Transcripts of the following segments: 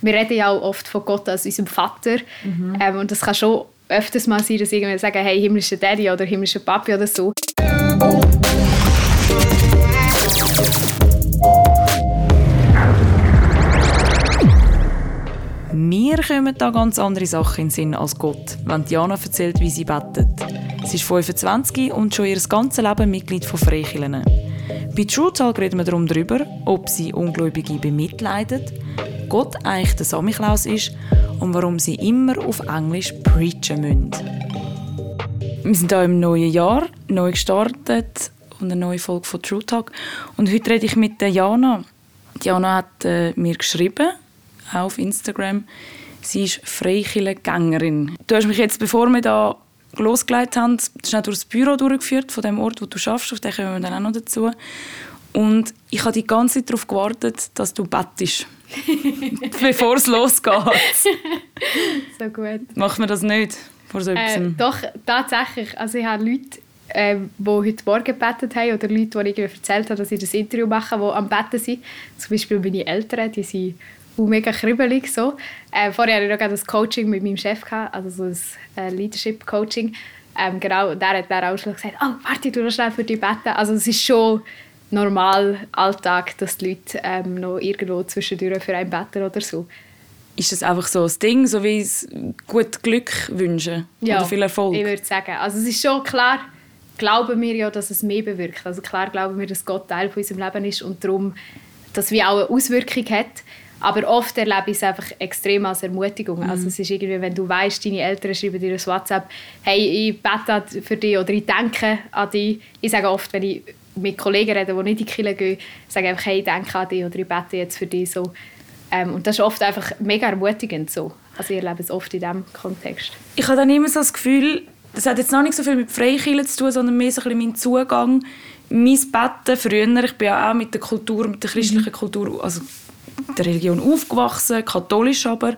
wir reden ja auch oft von Gott als unserem Vater. Mhm. Ähm, und das kann schon öfters mal sein, dass irgendwer sagen, hey, himmlischer Daddy oder himmlischer Papi oder so. Mir kommen da ganz andere Sachen in den Sinn als Gott, wenn Diana erzählt, wie sie betet. Sie ist 25 und schon ihr ganzes Leben Mitglied von Freikirchen. Bei True Talk reden wir darum darüber, ob sie Ungläubige bemitleidet, Gott eigentlich der Samichlaus ist und warum sie immer auf Englisch preachen müssen. Wir sind hier im neuen Jahr, neu gestartet und eine neue Folge von True Talk. Und heute rede ich mit Jana. Jana hat äh, mir geschrieben, auf Instagram, sie ist Freikirchengängerin. Du hast mich jetzt, bevor wir da losgelegt haben, schnell durch das Büro durchgeführt, von dem Ort, wo du schaffst, auf den kommen wir dann auch noch dazu. Und ich habe die ganze Zeit darauf gewartet, dass du bettest. bevor es losgeht. so gut. Macht man das nicht vor so äh, Doch, tatsächlich. Also ich habe Leute, äh, die heute Morgen gebettet haben oder Leute, die ich erzählt habe, dass sie das Interview machen, die am Betten sind. Zum Beispiel meine Eltern, die sind mega kribbelig so. Äh, vorher hatte ich noch das Coaching mit meinem Chef, gehabt, also so ein äh, Leadership-Coaching. Ähm, genau, der hat dann auch schon gesagt, oh, warte, du noch schnell für die Betten. Also es ist schon normal Alltag, dass die Leute ähm, noch irgendwo zwischendurch für einen beten oder so. Ist das einfach so ein Ding, so wie es gut Glück wünschen ja, oder viel Erfolg? ich würde sagen. Also es ist schon klar, glauben wir ja, dass es mehr bewirkt. Also klar glauben wir, dass Gott Teil von unserem Leben ist und darum, dass wir auch eine Auswirkung hat. Aber oft erlebe ich es einfach extrem als Ermutigung. Mhm. Also es ist irgendwie, wenn du weißt, deine Eltern schreiben dir ein WhatsApp, hey, ich bete für dich oder ich denke an dich. Ich sage oft, wenn ich mit Kollegen rede, die nicht in die Kirche gehen, sage einfach, hey, ich denke an dich oder ich bete jetzt für dich. So. Ähm, und das ist oft einfach mega ermutigend. So. Also ich erlebe es oft in diesem Kontext. Ich habe dann immer so das Gefühl, das hat jetzt noch nicht so viel mit Freikirche zu tun, sondern mehr so ein bisschen mein Zugang, mein Betten früher. Ich bin ja auch mit der Kultur, mit der christlichen mhm. Kultur, also der Religion aufgewachsen, katholisch aber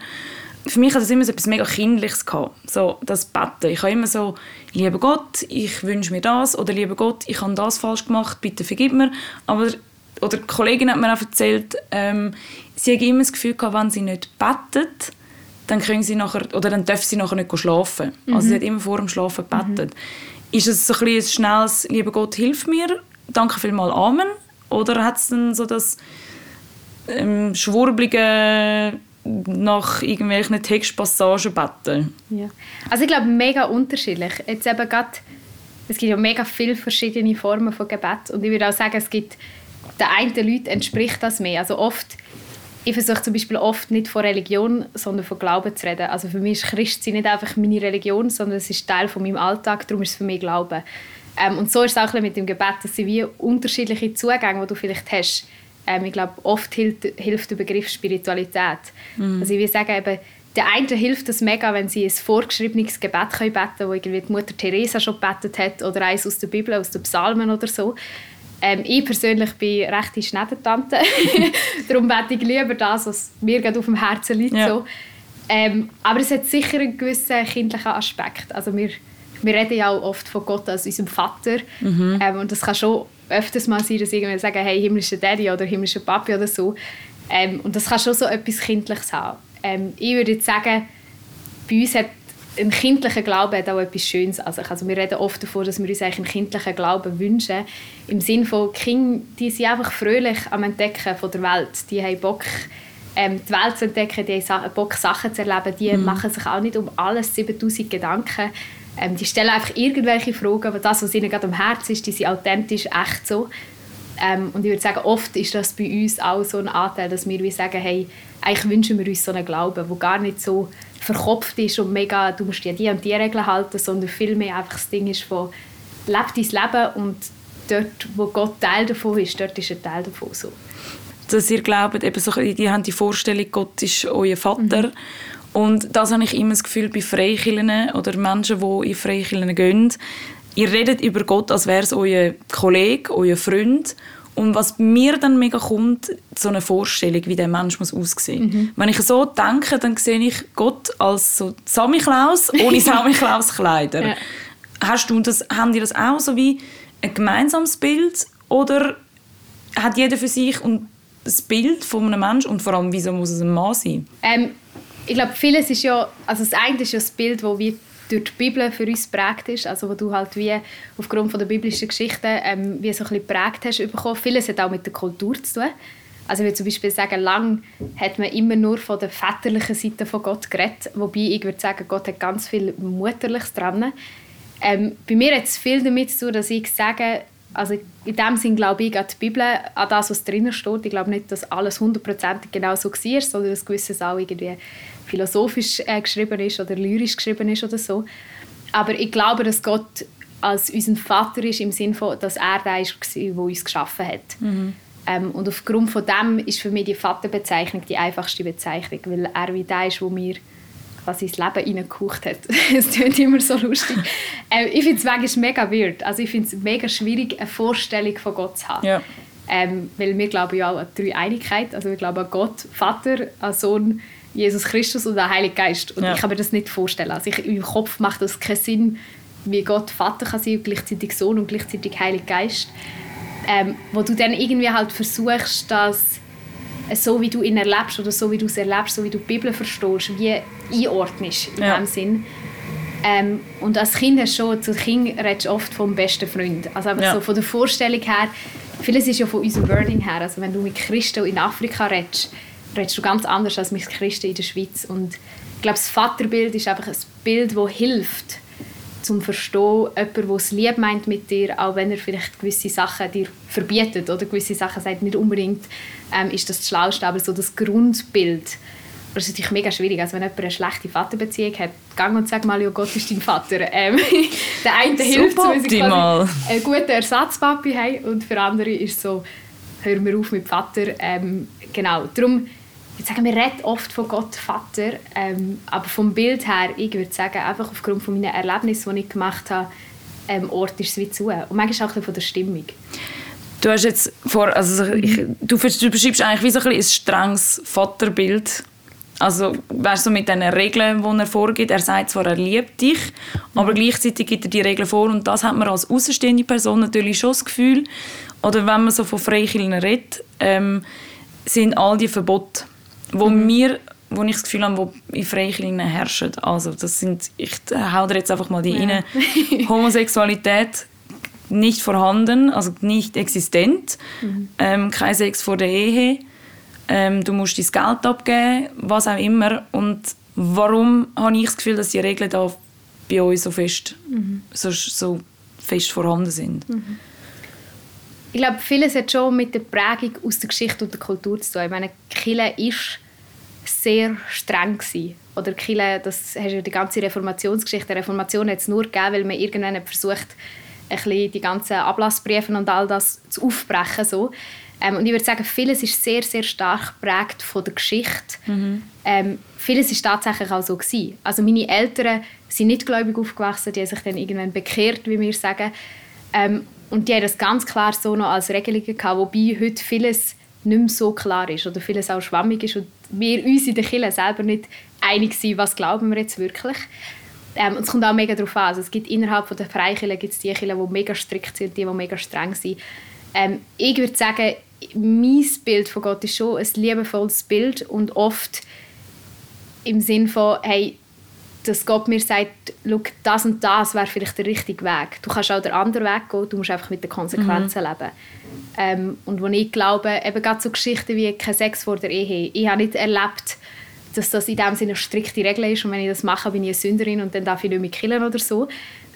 für mich hat es immer so etwas mega Kindliches gehabt, so das Betten. Ich habe immer so, lieber Gott, ich wünsche mir das oder lieber Gott, ich habe das falsch gemacht, bitte vergib mir. Aber oder die Kollegin hat mir auch erzählt, ähm, sie hat immer das Gefühl gehabt, wenn sie nicht betet, dann können sie nachher oder dann dürfen sie nachher nicht schlafen. Mhm. Also sie hat immer vor dem Schlafen gebetet. Mhm. Ist es so ein, ein schnelles, lieber Gott, hilf mir, danke vielmals, Amen? Oder hat es dann so das ähm, schwurblige nach irgendwelchen Textpassagen beten. Ja. Also ich glaube, mega unterschiedlich. Jetzt eben grad, es gibt ja mega viele verschiedene Formen von Gebet und ich würde auch sagen, es gibt den einen Leuten entspricht das mehr. Also oft, ich versuche zum Beispiel oft nicht von Religion, sondern von Glauben zu reden. Also für mich ist Christsein nicht einfach meine Religion, sondern es ist Teil von meinem Alltag, darum ist es für mich Glauben. Ähm, und so ist es auch mit dem Gebet, dass sie wie unterschiedliche Zugänge, die du vielleicht hast, ähm, ich glaube, oft hilft, hilft der Begriff Spiritualität. Mhm. Also ich würde sagen, eben, der einen hilft es mega, wenn sie ein vorgeschriebenes Gebet können beten können, wo irgendwie die Mutter Teresa schon gebetet hat oder eins aus der Bibel, aus den Psalmen oder so. Ähm, ich persönlich bin recht Schneidentante. Darum bete ich lieber das, was mir gerade auf dem Herzen liegt. Ja. So. Ähm, aber es hat sicher einen gewissen kindlichen Aspekt. Also wir, wir reden ja auch oft von Gott als unserem Vater. Mhm. Ähm, und das kann schon öfters mal sein, dass irgendwer sagen, hey, himmlischer Daddy oder himmlischer Papi oder so. Ähm, und das kann schon so etwas Kindliches haben. Ähm, ich würde jetzt sagen, bei uns hat ein kindlicher Glaube hat auch etwas Schönes an Also wir reden oft davon, dass wir uns eigentlich einen kindlichen Glauben wünschen. Im Sinne von, Kinder die sind einfach fröhlich am Entdecken von der Welt. Die haben Bock, ähm, die Welt zu entdecken, die haben Bock, Sachen zu erleben. Die mhm. machen sich auch nicht um alles 7000 Gedanken. Ähm, die stellen einfach irgendwelche Fragen, aber das, was ihnen gerade am Herzen ist, die sind authentisch, echt so. Ähm, und ich würde sagen, oft ist das bei uns auch so ein Anteil, dass wir wie sagen, hey, eigentlich wünschen wir uns so einen Glauben, der gar nicht so verkopft ist und mega, du musst ja die und die Regeln halten, sondern vielmehr einfach das Ding ist von, lebe dein Leben und dort, wo Gott Teil davon ist, dort ist ein Teil davon so. Dass ihr glaubt, eben so, die haben die Vorstellung, Gott ist euer Vater mhm. Und das habe ich immer das Gefühl bei Freikirchen oder Menschen, die in Freikirchen gehen. Ihr redet über Gott, als wäre es euer Kollege, euer Freund. Und was mir dann mega kommt, so eine Vorstellung, wie der Mensch muss aussehen. Mhm. Wenn ich so denke, dann sehe ich Gott als so Samichlaus ohne Samichlaus-Kleider. ja. Hast du das, haben die das auch so wie ein gemeinsames Bild oder hat jeder für sich und das Bild von einem Menschen und vor allem, wieso muss es ein Mann sein? Ähm, ich glaube, vieles ist ja, also das eine ist ja das Bild, das wie durch die Bibel für uns prägt ist, also wo du halt wie aufgrund von der biblischen Geschichten ähm, wie so ein bisschen prägt hast bekommen. Vieles hat auch mit der Kultur zu tun. Also ich würde zum Beispiel sagen, lang hat man immer nur von der väterlichen Seite von Gott geredet, wobei ich würde sagen, Gott hat ganz viel Mutterliches dran. Ähm, bei mir hat es viel damit zu tun, dass ich sage, also in dem Sinn glaube ich an die Bibel, an das, was drinnen steht. Ich glaube nicht, dass alles hundertprozentig genau so war, sondern dass gewisses auch irgendwie philosophisch äh, geschrieben ist oder lyrisch geschrieben ist oder so. Aber ich glaube, dass Gott als unser Vater ist im Sinne von, dass er der ist, der uns geschaffen hat. Mhm. Ähm, und aufgrund von dem ist für mich die Vaterbezeichnung die einfachste Bezeichnung, weil er wie der ist, wo mir quasi ins Leben hineingehaucht hat. Es klingt immer so lustig. ähm, ich finde es manchmal mega weird. Also ich finde es mega schwierig, eine Vorstellung von Gott zu haben. Ja. Ähm, weil wir glauben ja auch an die Dreieinigkeit. Also wir glauben an Gott, Vater, an Sohn, Jesus Christus und an Heiligen Geist. Und ja. ich kann mir das nicht vorstellen. Also ich, im Kopf macht das keinen Sinn, wie Gott Vater kann sein und gleichzeitig Sohn und gleichzeitig Heiliger Geist. Ähm, wo du dann irgendwie halt versuchst, das so wie du ihn erlebst oder so wie du es erlebst, so wie du die Bibel verstehst, wie einordnest in ja. dem Sinn. Ähm, und als Kind hast du schon, zu Kind redest du oft vom besten Freund. Also aber ja. so von der Vorstellung her, vieles ist ja von unserem Wording her. Also wenn du mit Christen in Afrika redest, redest du ganz anders als mit Christen in der Schweiz. Und ich glaube, das Vaterbild ist einfach ein Bild, das hilft, zum Verstehen, jemand, der es lieb meint mit dir, auch wenn er vielleicht gewisse Sachen dir verbietet oder gewisse Sachen sagt, nicht unbedingt ähm, ist das das Schlauste, aber so das Grundbild, das ist natürlich mega schwierig. Also wenn jemand eine schlechte Vaterbeziehung hat, gang und sag mal, ja, Gott ist dein Vater. Ähm, der eine hilft, weil sie einen guten Ersatzpapi haben und für andere ist so, hör mir auf mit Vater. Ähm, genau, darum ich sagen, wir reden oft von Gott Vater, ähm, aber vom Bild her, ich würde sagen, einfach aufgrund von meinen Erlebnissen, die ich gemacht habe, ähm, Ort ist es wie zu. Und manchmal auch von der Stimmung. Du hast jetzt vor, also ich, du, du beschreibst eigentlich wie so ein, ein strenges Vaterbild. Also, weißt du, mit diesen Regeln, die er vorgibt, er sagt zwar, er liebt dich, aber gleichzeitig gibt er die Regeln vor und das hat man als außenstehende Person natürlich schon das Gefühl, oder wenn man so von Freikirchen redet, ähm, sind all die Verbote wo mhm. mir wo ich das Gefühl habe, wo in Freikirchen herrschen. Also das sind, ich hau dir jetzt einfach mal die ja. rein. Homosexualität nicht vorhanden, also nicht existent. Mhm. Ähm, kein Sex vor der Ehe. Ähm, du musst dein Geld abgeben, was auch immer. Und warum habe ich das Gefühl, dass die Regeln da bei uns so fest, mhm. so, so fest vorhanden sind? Mhm. Ich glaube, vieles hat schon mit der Prägung aus der Geschichte und der Kultur zu tun. Ich meine, Kille ist sehr streng gewesen. Oder Kille, das hast ja die ganze Reformationsgeschichte. Die Reformation hat es nur gegeben, weil man irgendwann versucht, ein bisschen die ganzen Ablassbriefe und all das zu aufbrechen. So. Ähm, und ich würde sagen, vieles ist sehr, sehr stark geprägt von der Geschichte. Mhm. Ähm, vieles ist tatsächlich auch so gewesen. Also meine Eltern sind nicht gläubig aufgewachsen, die haben sich dann irgendwann bekehrt, wie wir sagen. Ähm, und die haben das ganz klar so noch als Regelung gehabt, wobei heute vieles nicht mehr so klar ist oder vieles auch schwammig ist und wir uns in der Kirche selber nicht einig sind, was glauben wir jetzt wirklich. Ähm, und es kommt auch mega darauf an. Also es gibt innerhalb von der Freikirche gibt es die Kirchen, die mega strikt sind, die, die mega streng sind. Ähm, ich würde sagen, mein Bild von Gott ist schon ein liebevolles Bild und oft im Sinn von, hey, dass Gott mir sagt, das und das wäre vielleicht der richtige Weg. Du kannst auch den anderen Weg gehen, du musst einfach mit den Konsequenzen mhm. leben. Ähm, und wo ich glaube, eben gerade so Geschichten wie kein Sex vor der Ehe, ich habe nicht erlebt, dass das in dem Sinne eine strikte Regel ist und wenn ich das mache, bin ich eine Sünderin und dann darf ich nicht mehr killen oder so.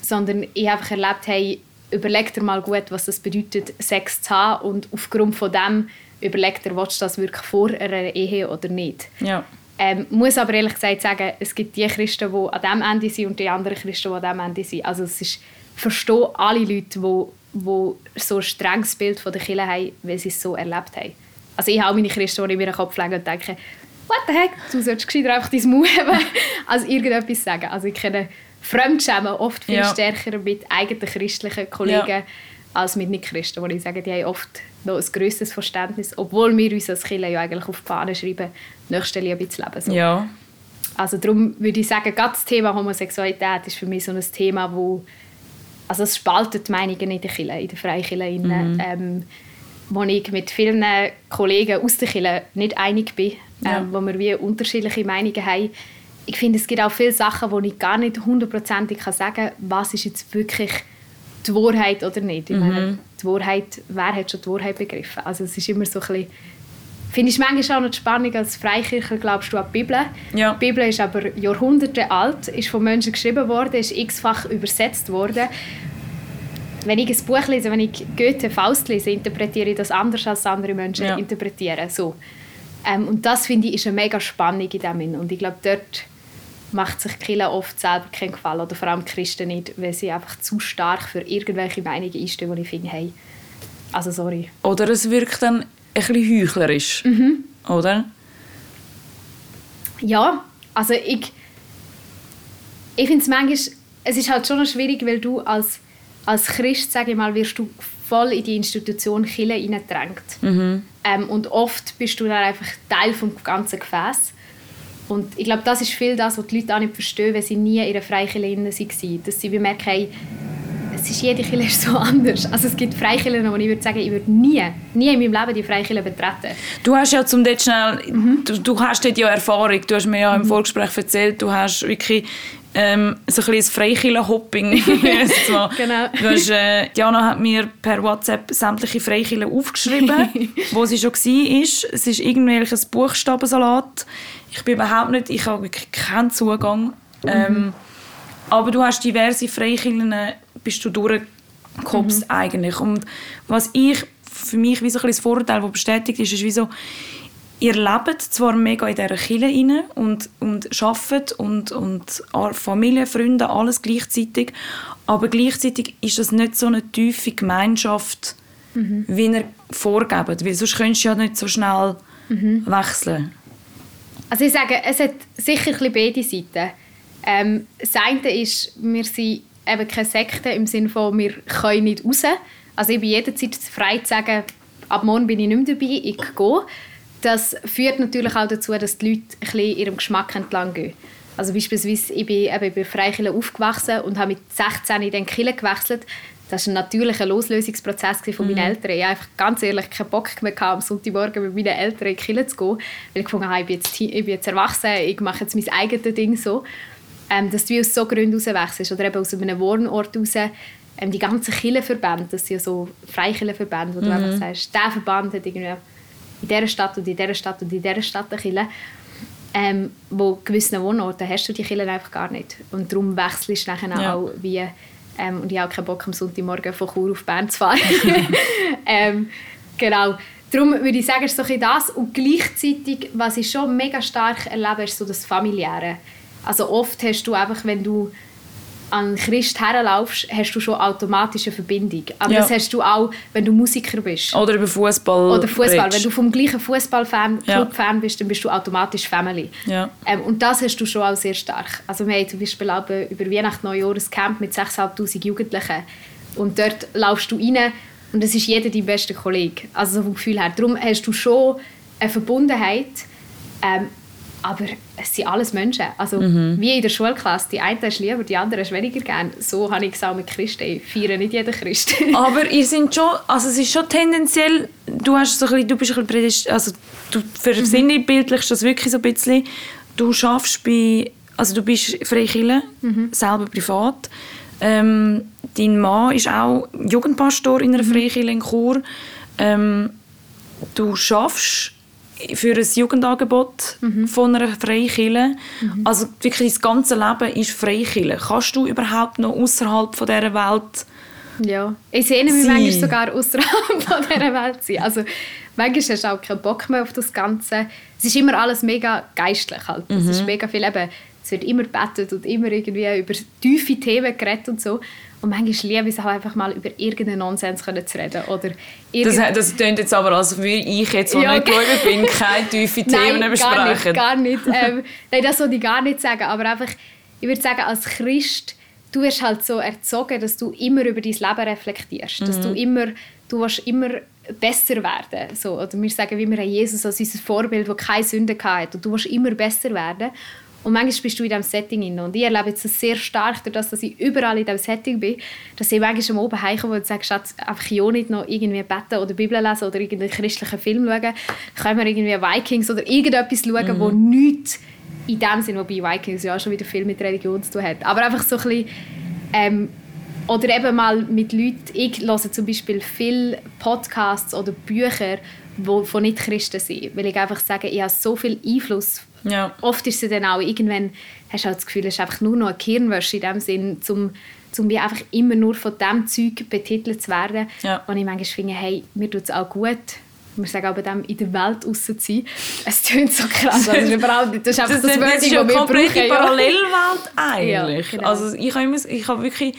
Sondern ich habe einfach erlebt, hey, überleg dir mal gut, was das bedeutet, Sex zu haben und aufgrund von dem überleg dir, willst du das wirklich vor einer Ehe oder nicht. Ja. Ähm, muss aber ehrlich gesagt sagen, es gibt die Christen, die an diesem Ende sind und die anderen Christen, die an diesem Ende sind. Also es ist, verstehe alle Leute, die, die so ein strenges Bild von der Kirche haben, weil sie es so erlebt haben. Also ich habe meine Christen, die in meinen Kopf legen und denke, what the heck, du solltest gescheiter einfach dein Mund haben, als irgendetwas sagen. Also ich kenne Fremdschämen oft viel ja. stärker mit eigenen christlichen Kollegen ja. als mit Nicht-Christen, wo ich sage, die haben oft noch ein grösseres Verständnis, obwohl wir uns als Kirche ja eigentlich auf die Fahne schreiben, Nächstenliebe zu leben. So. Ja. Also darum würde ich sagen, das Thema Homosexualität ist für mich so ein Thema, wo also es spaltet Meinungen in der Kirche, in der Freikirche. Mhm. Ähm, wo ich mit vielen Kollegen aus der Kirche nicht einig bin, ja. ähm, wo wir wie unterschiedliche Meinungen haben. Ich finde, es gibt auch viele Sachen, wo ich gar nicht hundertprozentig sagen kann, was ist jetzt wirklich die Wahrheit oder nicht. Ich meine, mhm. die Wahrheit, wer hat schon die Wahrheit begriffen? Also es ist immer so ein bisschen finde ich manchmal auch noch spannend, als Freikircher glaubst du an die Bibel. Ja. Die Bibel ist aber Jahrhunderte alt, ist von Menschen geschrieben worden, ist x-fach übersetzt worden. Wenn ich ein Buch lese, wenn ich Goethe, Faust lese, interpretiere ich das anders, als andere Menschen ja. interpretieren. So. Ähm, und das finde ich ist eine mega Spannung in dem Und ich glaube, dort macht sich Kille oft selber keinen Gefallen oder vor allem Christen nicht, weil sie einfach zu stark für irgendwelche Meinungen einstehen, wo ich finde, hey, also sorry. Oder es wirkt dann ein bisschen heuchlerisch, mhm. oder? Ja, also ich, ich finde es manchmal, es ist halt schon schwierig, weil du als, als Christ, sage ich mal, wirst du voll in die Institution Kille hineingedrängt. Mhm. Ähm, und oft bist du dann einfach Teil vom ganzen Gefäß. Und ich glaube, das ist viel das, was die Leute auch nicht verstehen, wenn sie nie in einer Freikirche waren. Dass sie merken, hey, es ist jede Kirche so anders. Also es gibt Freikirchen, wo ich würde sagen, ich würde nie, nie in meinem Leben die Freikirche betreten. Du hast ja zum schnell, mhm. du, du, hast dort ja Erfahrung, du hast mir ja im mhm. Vorgespräch erzählt, du hast wirklich ähm, so ein bisschen Freikirchen-Hopping. genau. Du hast, äh, Diana hat mir per WhatsApp sämtliche Freikirchen aufgeschrieben, wo sie schon war. Es ist irgendwelches Buchstabensalat. Ich bin überhaupt nicht, ich habe wirklich keinen Zugang. Mhm. Ähm, aber du hast diverse Freikirchen, bist du durchgekommen mhm. eigentlich. Und was ich, für mich wie so ein das Vorurteil, das bestätigt ist, ist wie so, ihr lebt zwar mega in dieser Kirche rein und, und arbeitet und, und Familie, Freunde, alles gleichzeitig, aber gleichzeitig ist das nicht so eine tiefe Gemeinschaft, mhm. wie ihr vorgebt, weil sonst könntest du ja nicht so schnell mhm. wechseln. Also ich sage, es hat sicher beide Seiten. Ähm, das eine ist, wir sind eben keine Sekte im Sinne von, wir können nicht raus. Also ich bin jederzeit frei zu sagen, ab morgen bin ich nicht mehr dabei, ich gehe. Das führt natürlich auch dazu, dass die Leute ein bisschen ihrem Geschmack entlang gehen. Also beispielsweise, ich bin eben bei Freikirche aufgewachsen und habe mit 16 in den Kirche gewechselt. Das war ein natürlicher Loslösungsprozess von meinen mhm. Eltern. Ich hatte einfach ganz ehrlich keinen Bock mehr, am Sonntagmorgen mit meinen Eltern in die Kirche zu gehen. Weil ich gefunden habe, ich bin jetzt, ich bin jetzt erwachsen, ich mache jetzt mein eigenes Ding so. Ähm, dass du aus so Gründen rauswechselst oder eben aus einem Wohnort raus. Ähm, die ganzen Kirchenverbände, das sind ja so Freikirchenverbände, wo mhm. du einfach sagst, der Verband hat irgendwie in dieser Stadt und in dieser Stadt und in dieser Stadt eine Kirche. Ähm, wo gewissen Wohnorten hast du die Kirche einfach gar nicht. Und darum wechselst du nachher ja. auch wie... Ähm, und ich habe keinen Bock, am Sonntagmorgen von Chur auf Bern zu fahren. ähm, genau. Darum würde ich sagen, ist so ein das. Und gleichzeitig, was ich schon mega stark erlebe, ist so das Familiäre. Also oft hast du einfach, wenn du an Christ herlaufst, hast du schon automatisch eine Verbindung. Aber ja. das hast du auch, wenn du Musiker bist. Oder über Fußball. Oder Fußball. Wenn du vom gleichen Fußballfan, Clubfan ja. bist, dann bist du automatisch Family. Ja. Ähm, und das hast du schon auch sehr stark. Also wir haben zum Beispiel auch über Weihnachten Neujahr ein Camp mit 6'500 Jugendlichen. Und dort laufst du rein und es ist jeder dein bester Kollege. Also so vom Gefühl her. Darum hast du schon eine Verbundenheit. Ähm, aber es sind alles Menschen. Also mhm. wie in der Schulklasse. Die eine ist lieber, die andere ist weniger gern. So habe ich es auch mit Christen. Ich feiere nicht jeden Christ. aber ihr sind schon, also es ist schon tendenziell, du, hast so ein bisschen, du bist ein bisschen also du versinnbildlichst mhm. das wirklich so ein bisschen. Du schaffst bei, also du bist Freikirche, mhm. selber privat. Ähm, dein Mann ist auch Jugendpastor in einer mhm. Freikirche in Chur. Ähm, du schaffst für ein Jugendangebot mhm. von einer Freikirche. Mhm. Also wirklich das ganze Leben ist Freikirche. Kannst du überhaupt noch außerhalb von dieser Welt Ja, ich sehe mich manchmal sogar außerhalb von dieser Welt sein. Also manchmal hast du auch keinen Bock mehr auf das Ganze. Es ist immer alles mega geistlich halt. Mhm. Es ist mega viel eben, es wird immer betet und immer irgendwie über tiefe Themen geredet und so. Und manchmal liebe ich es auch einfach mal über irgendeinen Nonsens zu reden. Oder das, das klingt jetzt aber, als würde ich jetzt, wo ja, nicht geschaut bin, keine tiefen Themen nein, besprechen. Gar nicht, gar nicht. Ähm, nein, das würde ich gar nicht sagen. Aber einfach, ich würde sagen, als Christ, du wirst halt so erzogen, dass du immer über dein Leben reflektierst. Mhm. Dass du mhm. immer, du willst immer besser werden. So, oder wir sagen, wie wir Jesus als unser Vorbild, der keine Sünde hatte. Und du willst immer besser werden. Und manchmal bist du in diesem Setting drin. Und ich erlebe jetzt das sehr stark, dadurch, dass ich überall in diesem Setting bin, dass ich manchmal am Oben heimkomme und sage, Schatz, einfach ja nicht noch irgendwie beten oder Bibel lesen oder irgendeinen christlichen Film schauen. Können wir irgendwie Vikings oder irgendetwas schauen, mhm. wo nichts in dem Sinn, wobei Vikings ja schon wieder viel mit Religion zu tun hat. Aber einfach so ein bisschen, ähm, oder eben mal mit Leuten, ich höre zum Beispiel viele Podcasts oder Bücher, die von Nicht-Christen sind, weil ich einfach sage, ich habe so viel Einfluss. Ja. Oft ist es dann auch, irgendwann hast du halt das Gefühl, es ist einfach nur noch eine Kirnwäsche in dem Sinn, um um wie einfach immer nur von dem Zeug betitelt zu werden. Ja. Und ich manchmal finde, hey, mir tut es auch gut, wir sagen bei dem in der Welt raus zu sein. Es tönt so krass. Also überall, das ist einfach das, das, das ist ja eine komplette Parallelwelt eigentlich. Ja, genau. Also ich habe, ich habe wirklich,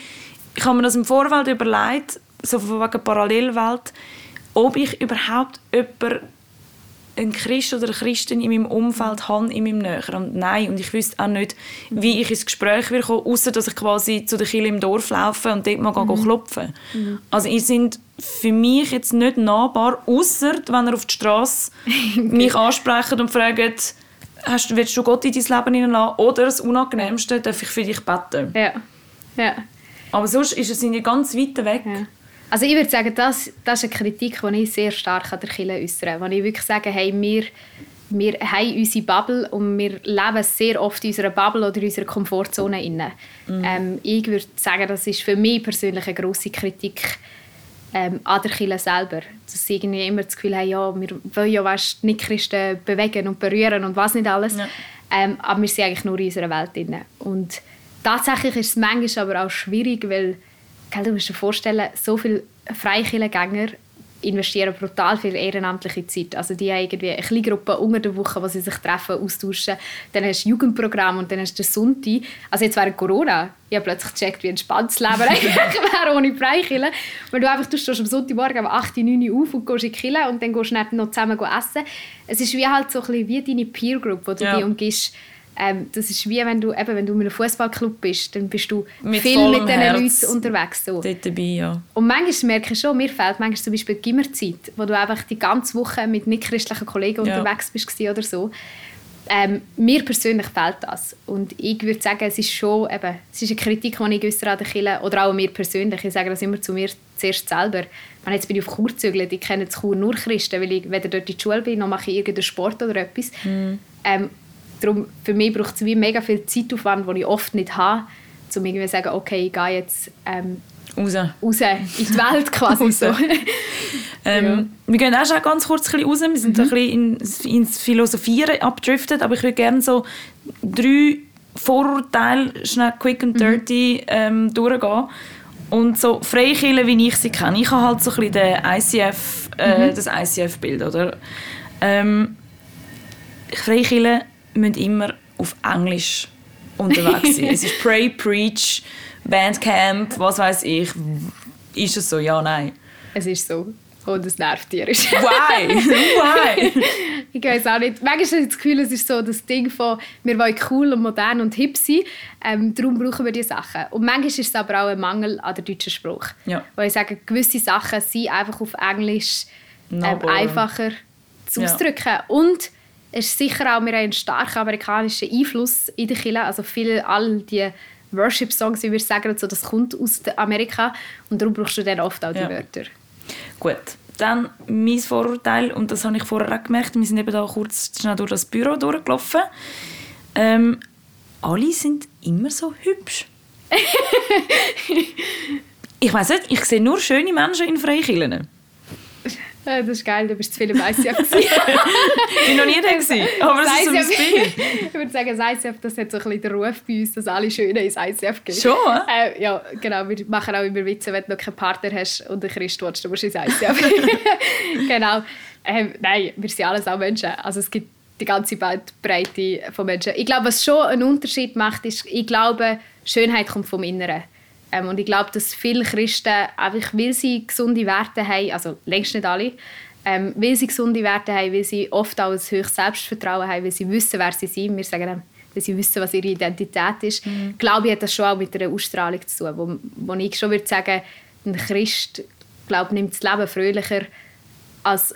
ich habe mir das im Vorfeld überlegt, so von wegen Parallelwelt, ob ich überhaupt jemanden ein Christ oder eine Christin in meinem Umfeld habe, in meinem Näheren. Und nein, und ich wüsste auch nicht, wie ich ins Gespräch will kommen, außer dass ich quasi zu der Kirche im Dorf laufe und dort mal mhm. klopfen mhm. Also ihr sind für mich jetzt nicht nahbar, außer wenn ihr auf die Straße mich ansprechen und fragen, hast, willst du Gott in dein Leben hineinlassen? Oder das Unangenehmste, darf ich für dich beten? Ja. ja. Aber sonst ist es ganz weit weg. Ja. Also ich würde sagen, das, das ist eine Kritik, die ich sehr stark an der Kirche äußere. Wo ich wirklich sage, hey, wir, wir haben unsere Bubble und wir leben sehr oft in unserer Bubble oder in unserer Komfortzone. Mhm. Ähm, ich würde sagen, das ist für mich persönlich eine grosse Kritik ähm, an der Kirche selber. Dass sie irgendwie immer das Gefühl haben, ja, wir wollen ja weißt, nicht Christen bewegen und berühren und was nicht alles. Ja. Ähm, aber wir sind eigentlich nur in unserer Welt. Drin. Und tatsächlich ist es manchmal aber auch schwierig, weil du musst dir vorstellen, so viele Freikirchengänger investieren brutal viel ehrenamtliche Zeit. Also die haben irgendwie eine kleine Gruppe unter der Woche, wo sie sich treffen, austauschen. Dann hast du Jugendprogramm und dann hast du den Sonntag. Also jetzt während Corona, ich habe plötzlich gecheckt, wie entspannt das Leben eigentlich wäre ohne Freikirche. Weil du einfach, du stehst am Sonntagmorgen um 8, 9 Uhr auf und gehst in die Kirche und dann gehst du noch zusammen essen. Es ist wie halt so ein bisschen wie deine Peer Group, wo du ja. dich umgibst ähm, das ist wie wenn du, eben, wenn du in einem Fußballclub bist, dann bist du mit viel mit diesen Leuten unterwegs. So. Dort dabei, ja. Und manchmal merke ich schon, mir fehlt manchmal zum Beispiel die Gimmerzeit, wo du einfach die ganze Woche mit nicht-christlichen Kollegen ja. unterwegs bist oder so. Ähm, mir persönlich fehlt das. Und ich würde sagen, es ist schon eben, es ist eine Kritik, die ich äußere an der Kirche, oder auch mir persönlich. Ich sage das immer zu mir zuerst selber. Wenn jetzt bin ich auf Chur gezügelt, ich kenne Chur nur Christen, weil ich weder dort in die Schule bin, noch mache ich irgendeinen Sport oder etwas. Mm. Ähm, darum, für mich braucht es wie mega viel Zeitaufwand, den ich oft nicht habe, um irgendwie zu sagen, okay, ich gehe jetzt ähm, raus. raus in die Welt quasi so. ähm, ja. Wir gehen auch schon ganz kurz ein raus, wir sind mhm. ein bisschen in, ins Philosophieren abgedriftet, aber ich würde gerne so drei Vorurteile schnell quick and mhm. dirty mhm. ähm, durchgehen. Und so Freikirchen, wie ich sie kenne, ich habe halt so ein bisschen den ICF, äh, mhm. das ICF-Bild, oder? Ähm, Freikirchen müssen immer auf Englisch unterwegs sein. es ist Pray, Preach, Bandcamp, was weiß ich. Ist es so? Ja, nein. Es ist so. Und es nervt dir. Why? Why? ich weiß auch nicht. Manchmal habe ich das Gefühl, es ist so das Ding von, wir wollen cool und modern und hip sein, ähm, darum brauchen wir diese Sachen. Und manchmal ist es aber auch ein Mangel an der deutschen Sprache. Ja. Weil ich sage, gewisse Sachen sind einfach auf Englisch ähm, einfacher zu ausdrücken. Ja. Und es ist sicher auch, wir haben einen starken amerikanischen Einfluss in der Kirche. Also viele, all die Worship-Songs, wie wir sagen, so, das kommt aus Amerika. Und darum brauchst du dann oft auch die ja. Wörter. Gut. Dann mein Vorurteil, und das habe ich vorher auch gemerkt, wir sind eben da kurz schnell durch das Büro durchgelaufen. Ähm, alle sind immer so hübsch. ich weiß nicht, ich sehe nur schöne Menschen in Freikirchen. Ja, das ist geil, du bist zu viel im ICF. ich war noch nie da, gewesen, aber das, das ist so mein Ich würde sagen, das ICF das hat so ein bisschen den Ruf bei uns, dass alle Schönen ins ICF gehen. Schon? Äh, ja, genau. Wir machen auch immer Witze, wenn du noch keinen Partner hast und einen Christ willst, dann musst du ins ICF. genau. Ähm, nein, wir sind alles auch Menschen. Also es gibt die ganze Breite von Menschen. Ich glaube, was schon einen Unterschied macht, ist, ich glaube, Schönheit kommt vom Inneren. Ähm, und ich glaube, dass viele Christen, einfach weil sie gesunde Werte haben, also längst nicht alle, ähm, weil sie gesunde Werte haben, weil sie oft auch ein höchstes Selbstvertrauen haben, weil sie wissen, wer sie sind. Wir sagen dann, weil sie wissen, was ihre Identität ist. Mhm. Glaube ich, hat das schon auch mit einer Ausstrahlung zu tun, wo, wo ich schon würde sagen, ein Christ glaube, nimmt das Leben fröhlicher als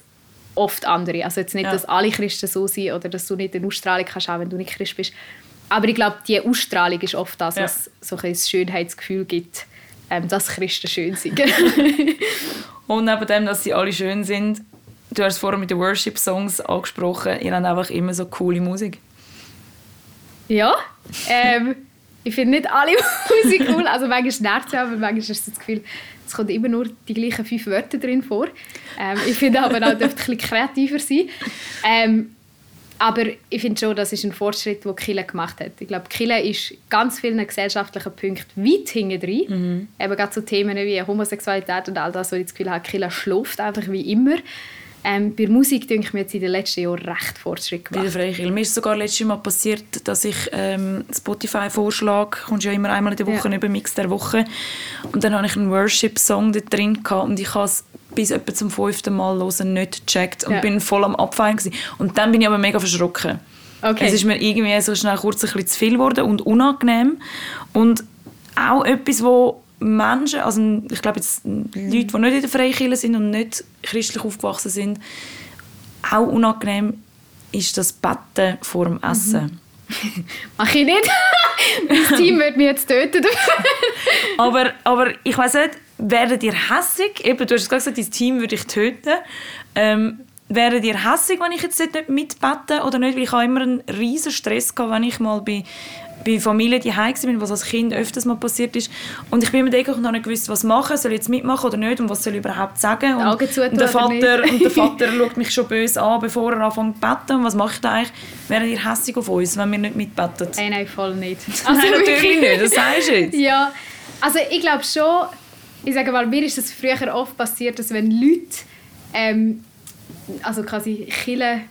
oft andere. Also jetzt nicht, ja. dass alle Christen so sind oder dass du nicht eine Ausstrahlung kannst, auch wenn du nicht Christ bist. Aber ich glaube, die Ausstrahlung ist oft das, was ja. so ein Schönheitsgefühl gibt, ähm, dass Christen schön sind. Und neben dem, dass sie alle schön sind, du hast es vorhin mit den Worship-Songs angesprochen, ihr habt einfach immer so coole Musik. Ja, ähm, ich finde nicht alle Musik cool. Also manchmal nervt es aber manchmal ist das Gefühl, es kommen immer nur die gleichen fünf Wörter drin vor. Ähm, ich finde aber auch, dürfte ein bisschen kreativer sein. Ähm, aber ich finde schon, das ist ein Fortschritt, den Kille gemacht hat. Ich glaube, Kille ist ganz vielen gesellschaftlichen Punkten weit hinten drin. Mhm. Eben gerade so Themen wie Homosexualität und all das, wo ich das Gefühl habe, Kille schläft einfach wie immer. Ähm, bei Musik denke ich mir jetzt in den letzten Jahren recht Fortschritt gemacht. Bei der Mir ist sogar letztes Mal passiert, dass ich ähm, Spotify vorschlage, kommt ja immer einmal in der Woche ja. über Mix der Woche und dann habe ich einen Worship-Song da drin gehabt und ich habe es bis etwa zum fünften Mal hören nicht gecheckt und ja. bin voll am Abfeiern gewesen. und dann bin ich aber mega verschrocken. Okay. Es ist mir irgendwie so schnell kurz ein bisschen zu viel geworden und unangenehm und auch etwas, wo Menschen, also ich glaube jetzt Leute, die nicht in der Freikirche sind und nicht christlich aufgewachsen sind, auch unangenehm ist das Betten vor dem Essen. Mhm. Mach ich nicht. mein Team wird mich jetzt töten. aber, aber ich weiß nicht, werdet ihr hässig? Eben, du hast gesagt, dein Team würde ich töten. Ähm, werdet ihr hässig, wenn ich jetzt nicht mitbette oder nicht? Weil ich habe immer einen riesen Stress gehabt, wenn ich mal bei bei Familien die heim bin, was als Kind öfters mal passiert ist. Und ich bin mir habe nicht gewusst, was machen, soll ich jetzt mitmachen oder nicht und was soll ich überhaupt sagen. Und, und der Vater und der Vater schaut mich schon böse an, bevor er anfängt zu beten. Und was mache ich da eigentlich? Wären ihr hässlich auf uns, wenn wir nicht mitbeten? Nein, nein, voll nicht. Also nein, natürlich nicht, das sagst du jetzt. Ja, also ich glaube schon, ich sage mal, mir ist es früher oft passiert, dass wenn Leute, ähm, also quasi Chile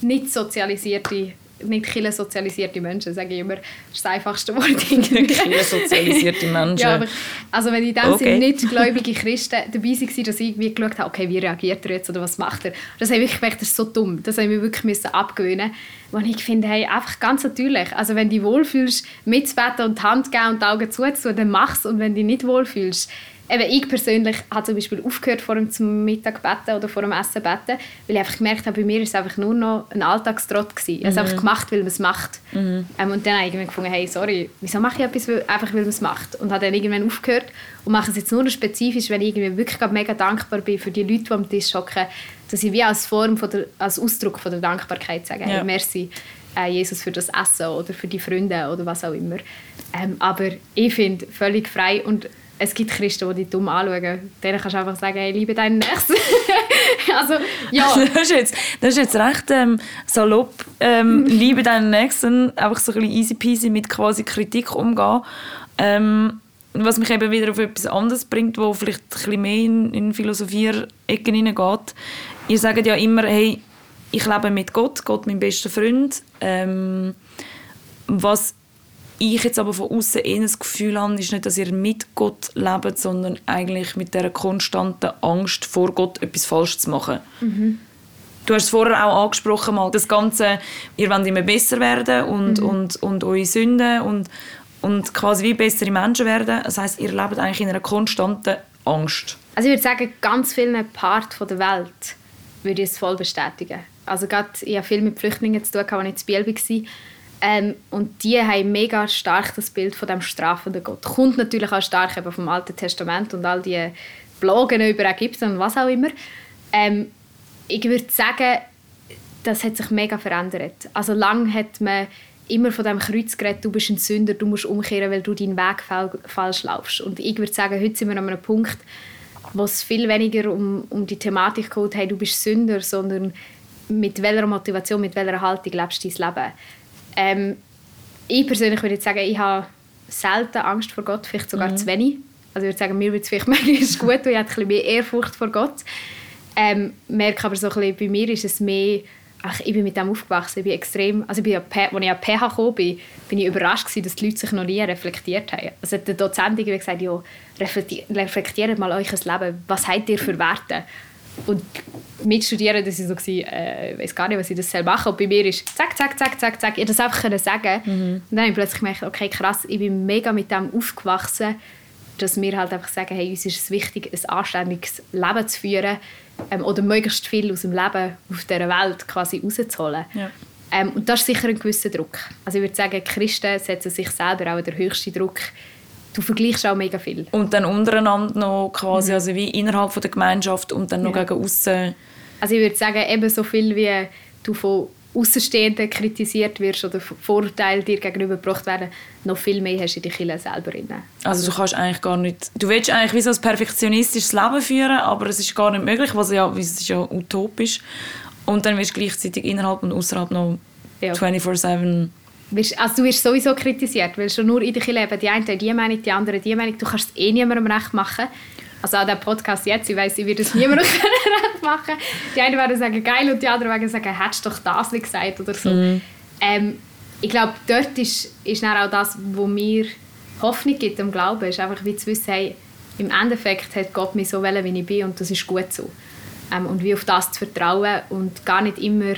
nicht sozialisierte nicht viele sozialisierte Menschen, sage ich immer. Das ist das einfachste Wort. Viele sozialisierte Menschen. ja, aber, also wenn in dem okay. Sinne nicht gläubige Christen dabei waren, dass ich irgendwie geschaut habe, okay, wie reagiert er jetzt oder was macht er. Das habe ich wirklich gemerkt, das ist so dumm. Das habe ich mir wirklich müssen abgewöhnen Und ich finde, hey, einfach ganz natürlich. Also wenn du dich wohlfühlst, mitzubeten und die Hand geben und die Augen zuzutun, dann mach es. Und wenn du dich nicht wohlfühlst, eben ich persönlich habe zum Beispiel aufgehört vor dem zum Mittag beten oder vor dem Essen beten, weil ich einfach gemerkt habe, bei mir ist es einfach nur noch ein Alltagstrott gewesen. Ich habe es einfach mhm. gemacht, weil man es macht. Mhm. Ähm, und dann habe ich gefunden, hey, sorry, wieso mache ich etwas, einfach weil man es macht? Und habe dann irgendwann aufgehört und mache es jetzt nur noch spezifisch, wenn ich irgendwie wirklich mega dankbar bin für die Leute, die am Tisch hocken, dass ich wie als Form, von der, als Ausdruck von der Dankbarkeit sage, hey, merci, äh, Jesus für das Essen oder für die Freunde oder was auch immer. Ähm, aber ich finde, völlig frei und es gibt Christen, die dich dumm anschauen. Denen kannst du einfach sagen, hey, liebe deinen Nächsten. also, ja. Das ist jetzt, das ist jetzt recht ähm, salopp. Ähm, liebe deinen Nächsten. Einfach so ein bisschen easy peasy mit quasi Kritik umgehen. Ähm, was mich eben wieder auf etwas anderes bringt, wo vielleicht ein bisschen mehr in, in Philosophier-Ecken hineingeht. Ihr sagt ja immer, hey, ich lebe mit Gott, Gott mein bester Freund. Ähm, was ich jetzt aber von außen eher das Gefühl habe, ist nicht, dass ihr mit Gott lebt, sondern eigentlich mit der konstanten Angst vor Gott etwas falsch zu machen. Mhm. Du hast es vorher auch angesprochen, mal das Ganze, ihr wollt immer besser werden und, mhm. und, und eure Sünden und, und quasi wie bessere Menschen werden. Das heißt, ihr lebt eigentlich in einer konstanten Angst. Also ich würde sagen, ganz vielen Parts der Welt würde ich es voll bestätigen. Also gerade, ich habe viel mit Flüchtlingen zu tun, als ich in Biel war ähm, und die haben mega stark das Bild von dem strafenden Gott. Kommt natürlich auch stark eben vom Alten Testament und all die Bloggen über Ägypten und was auch immer. Ähm, ich würde sagen, das hat sich mega verändert. Also lang hat man immer von dem Kreuz geredet, du bist ein Sünder, du musst umkehren, weil du deinen Weg falsch laufst. Und ich würde sagen, heute sind wir an einem Punkt, wo es viel weniger um, um die Thematik geht, hey, du bist Sünder, sondern mit welcher Motivation, mit welcher Haltung lebst du dein Leben. Ähm, ich persönlich würde jetzt sagen, ich habe selten Angst vor Gott, vielleicht sogar mhm. zu wenig. Also ich würde sagen, mir würde es vielleicht manchmal gut und ich habe ein bisschen mehr Ehrfurcht vor Gott. Ähm, merke aber so ein bisschen, bei mir ist es mehr, ach, ich bin mit dem aufgewachsen, ich bin extrem, also ich bin, als ich an PH gekommen bin, bin ich überrascht gewesen, dass die Leute sich noch nie reflektiert haben. Also der Dozent hat gesagt, ja, reflektiert mal euch Leben, was habt ihr für Werte? Und mitstudieren, das war so, äh, ich weiß gar nicht, was ich das selber mache. Und bei mir ist zack, zack, zack, zack, zack. Ich das einfach können sagen. Mhm. Und dann habe ich plötzlich gemerkt, okay, krass, ich bin mega mit dem aufgewachsen, dass wir halt einfach sagen, hey, uns ist es wichtig, ein anständiges Leben zu führen ähm, oder möglichst viel aus dem Leben auf dieser Welt quasi rauszuholen. Ja. Ähm, und das ist sicher ein gewisser Druck. Also ich würde sagen, Christen setzen sich selber auch den höchsten Druck. Du vergleichst auch mega viel. Und dann untereinander noch quasi, mhm. also wie innerhalb von der Gemeinschaft und dann noch ja. gegen außen. Also ich würde sagen, eben so viel wie du von Außenstehenden kritisiert wirst oder Vorurteile dir gegenübergebracht werden, noch viel mehr hast du in die Kirche selber drin. Also du kannst eigentlich gar nicht, du willst eigentlich wie so ein perfektionistisches Leben führen, aber es ist gar nicht möglich, was ja, es ist ja utopisch. Und dann wirst du gleichzeitig innerhalb und außerhalb noch ja. 24-7 also du wirst sowieso kritisiert, weil schon nur in der Kirche die einen die Meinung, die anderen die Meinung. Du kannst es eh niemandem recht machen. Also auch der Podcast jetzt, ich weiß, ich würde es niemandem recht machen. Die einen werden sagen, geil, und die anderen werden sagen, hättest du doch das nicht gesagt oder so. Mhm. Ähm, ich glaube, dort ist, ist dann auch das, wo mir Hoffnung gibt am Glauben, ist einfach wie zu wissen, hey, im Endeffekt hat Gott mich so wollen, wie ich bin und das ist gut so. Ähm, und wie auf das zu vertrauen und gar nicht immer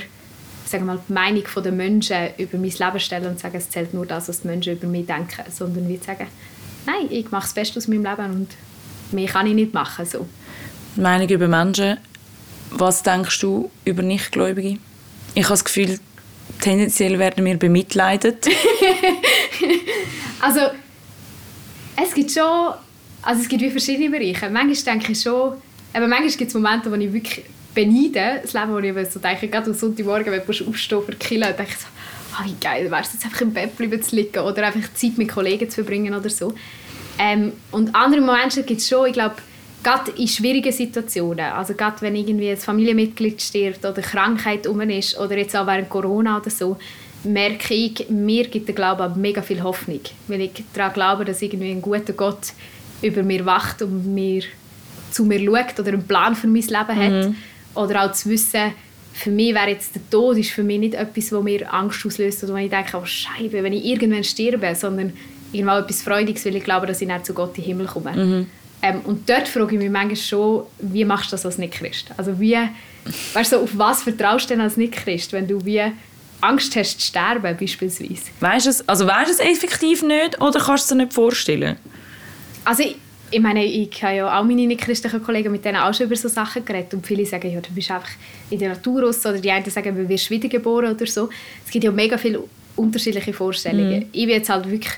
sagen wir mal, die Meinung der Menschen über mein Leben stellen und sagen, es zählt nur das, was die Menschen über mich denken, sondern wie sagen, nein, ich mache das Beste aus meinem Leben und mehr kann ich nicht machen. So. Meinung über Menschen, was denkst du über Nichtgläubige? Ich habe das Gefühl, tendenziell werden wir bemitleidet. also, es gibt schon, also es gibt wie verschiedene Bereiche. Manchmal denke ich schon, aber manchmal gibt es Momente, wo ich wirklich beneide, das Leben, wo ich so denke, gerade am Sonntagmorgen, wenn du aufstehen für die denke ich so, oh, wie geil, wärst jetzt einfach im Bett bleiben zu liegen oder einfach Zeit mit Kollegen zu verbringen oder so. Ähm, und andere Momente gibt es schon, ich glaube, gerade in schwierigen Situationen, also gerade wenn irgendwie ein Familienmitglied stirbt oder Krankheit um ist oder jetzt auch während Corona oder so, merke ich, mir gibt der Glaube mega viel Hoffnung, weil ich daran glaube, dass irgendwie ein guter Gott über mir wacht und mir zu mir schaut oder einen Plan für mein Leben hat. Mhm. Oder auch zu wissen, für mich wäre jetzt der Tod ist für mich nicht etwas, das mir Angst auslöst oder wo ich denke, oh Scheibe, wenn ich irgendwann sterbe, sondern irgendwann etwas Freudiges, weil ich glaube, dass ich nicht zu Gott in den Himmel komme. Mhm. Ähm, und dort frage ich mich manchmal schon, wie machst du das als Nicht-Christ? Also wie, weißt du, auf was vertraust du denn als Nicht-Christ, wenn du wie Angst hast zu sterben beispielsweise? Weißt du es, also weißt du es effektiv nicht oder kannst du es dir nicht vorstellen? Also ich, ich meine, ich habe ja auch meine nicht-christlichen Kollegen mit denen auch schon über so Sachen geredet und viele sagen, ja, du bist einfach in der Natur raus oder die einen sagen, du wirst wiedergeboren oder so. Es gibt ja mega viele unterschiedliche Vorstellungen. Mhm. Ich bin jetzt halt wirklich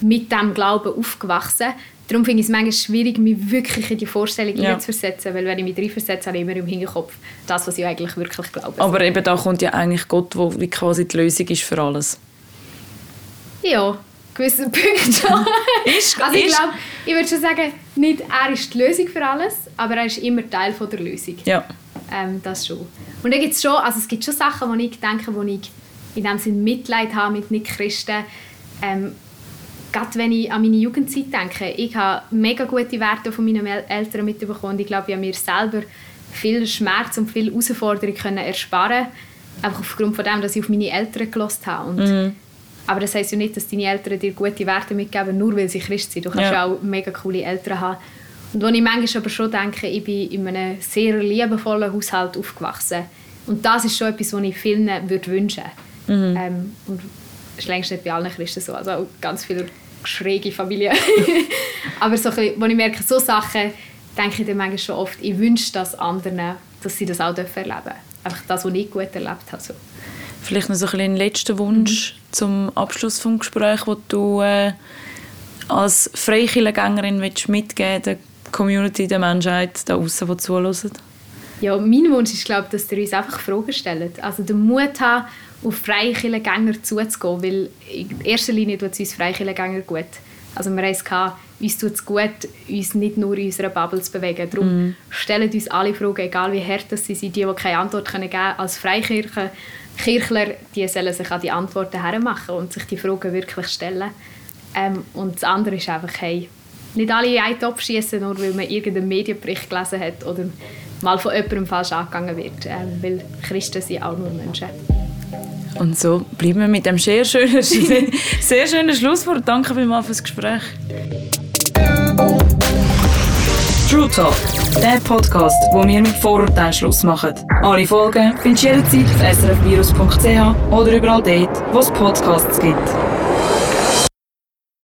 mit diesem Glauben aufgewachsen. Darum finde ich es manchmal schwierig, mich wirklich in die Vorstellung ja. zu versetzen, weil wenn ich mich reinversetze, habe ich immer im Hinterkopf das, was ich eigentlich wirklich glaube. Aber eben da kommt ja eigentlich Gott, der quasi die Lösung ist für alles. Ja, gewissen Punkten schon. ist, also ich glaube, ich würde schon sagen, nicht er ist die Lösung für alles, aber er ist immer Teil von der Lösung. Ja. Ähm, das schon. Und dann gibt's schon, also es gibt schon Sachen, wo ich denke, wo ich in dem Sinne Mitleid habe mit Nicht-Christen. Ähm, gerade wenn ich an meine Jugendzeit denke, ich habe mega gute Werte von meinen Eltern mitbekommen. Ich glaube, ich habe mir selber viel Schmerz und viel Herausforderung können ersparen einfach aufgrund von dem, dass ich auf meine Eltern gelost habe. Und mhm. Aber das heisst ja nicht, dass deine Eltern dir gute Werte mitgeben, nur weil sie Christ sind. Du kannst ja. auch mega coole Eltern haben. Und wo ich manchmal aber schon denke, ich bin in einem sehr liebevollen Haushalt aufgewachsen. Und das ist schon etwas, was ich vielen würde wünschen würde. Mhm. Ähm, und das ist längst nicht bei allen Christen so. Also auch ganz viele schräge Familien. aber so ein wo ich merke, so Sachen denke ich dann manchmal schon oft, ich wünsche das anderen, dass sie das auch erleben dürfen. Einfach das, was ich gut erlebt habe. So. Vielleicht noch so ein, ein letzter Wunsch mhm. zum Abschluss des Gesprächs, wo du äh, als Freikirchengängerin mitgeben der Community, der Menschheit da draußen, die zuhören? Ja, mein Wunsch ist, glaube dass ihr uns einfach Fragen stellt. Also den Mut haben, auf Freikirchengänger zuzugehen, weil in erster Linie tut es uns Freikirchengänger gut. Also wir haben es gehabt, uns tut es gut, uns nicht nur in unserer Bubble zu bewegen. Darum mm. stellen uns alle Fragen, egal wie hart sie sind, die, die keine Antwort geben können. Als Freikirche Kirchler die sollen sich an die Antworten hermachen und sich die Fragen wirklich stellen. Ähm, und das andere ist einfach, hey, nicht alle in einen Topf schießen, nur weil man irgendeinen Medienbericht gelesen hat oder mal von jemandem falsch angegangen wird. Ähm, weil Christen sind auch nur Menschen. Und so bleiben wir mit dem sehr schönen, sehr schönen Schlusswort. Danke vielmals fürs Gespräch. True Talk, der Podcast, wo wir mit Vorurteilen Schluss machen. Alle Folgen findest du jederzeit auf srfvirus.ch oder überall dort, wo es Podcasts gibt.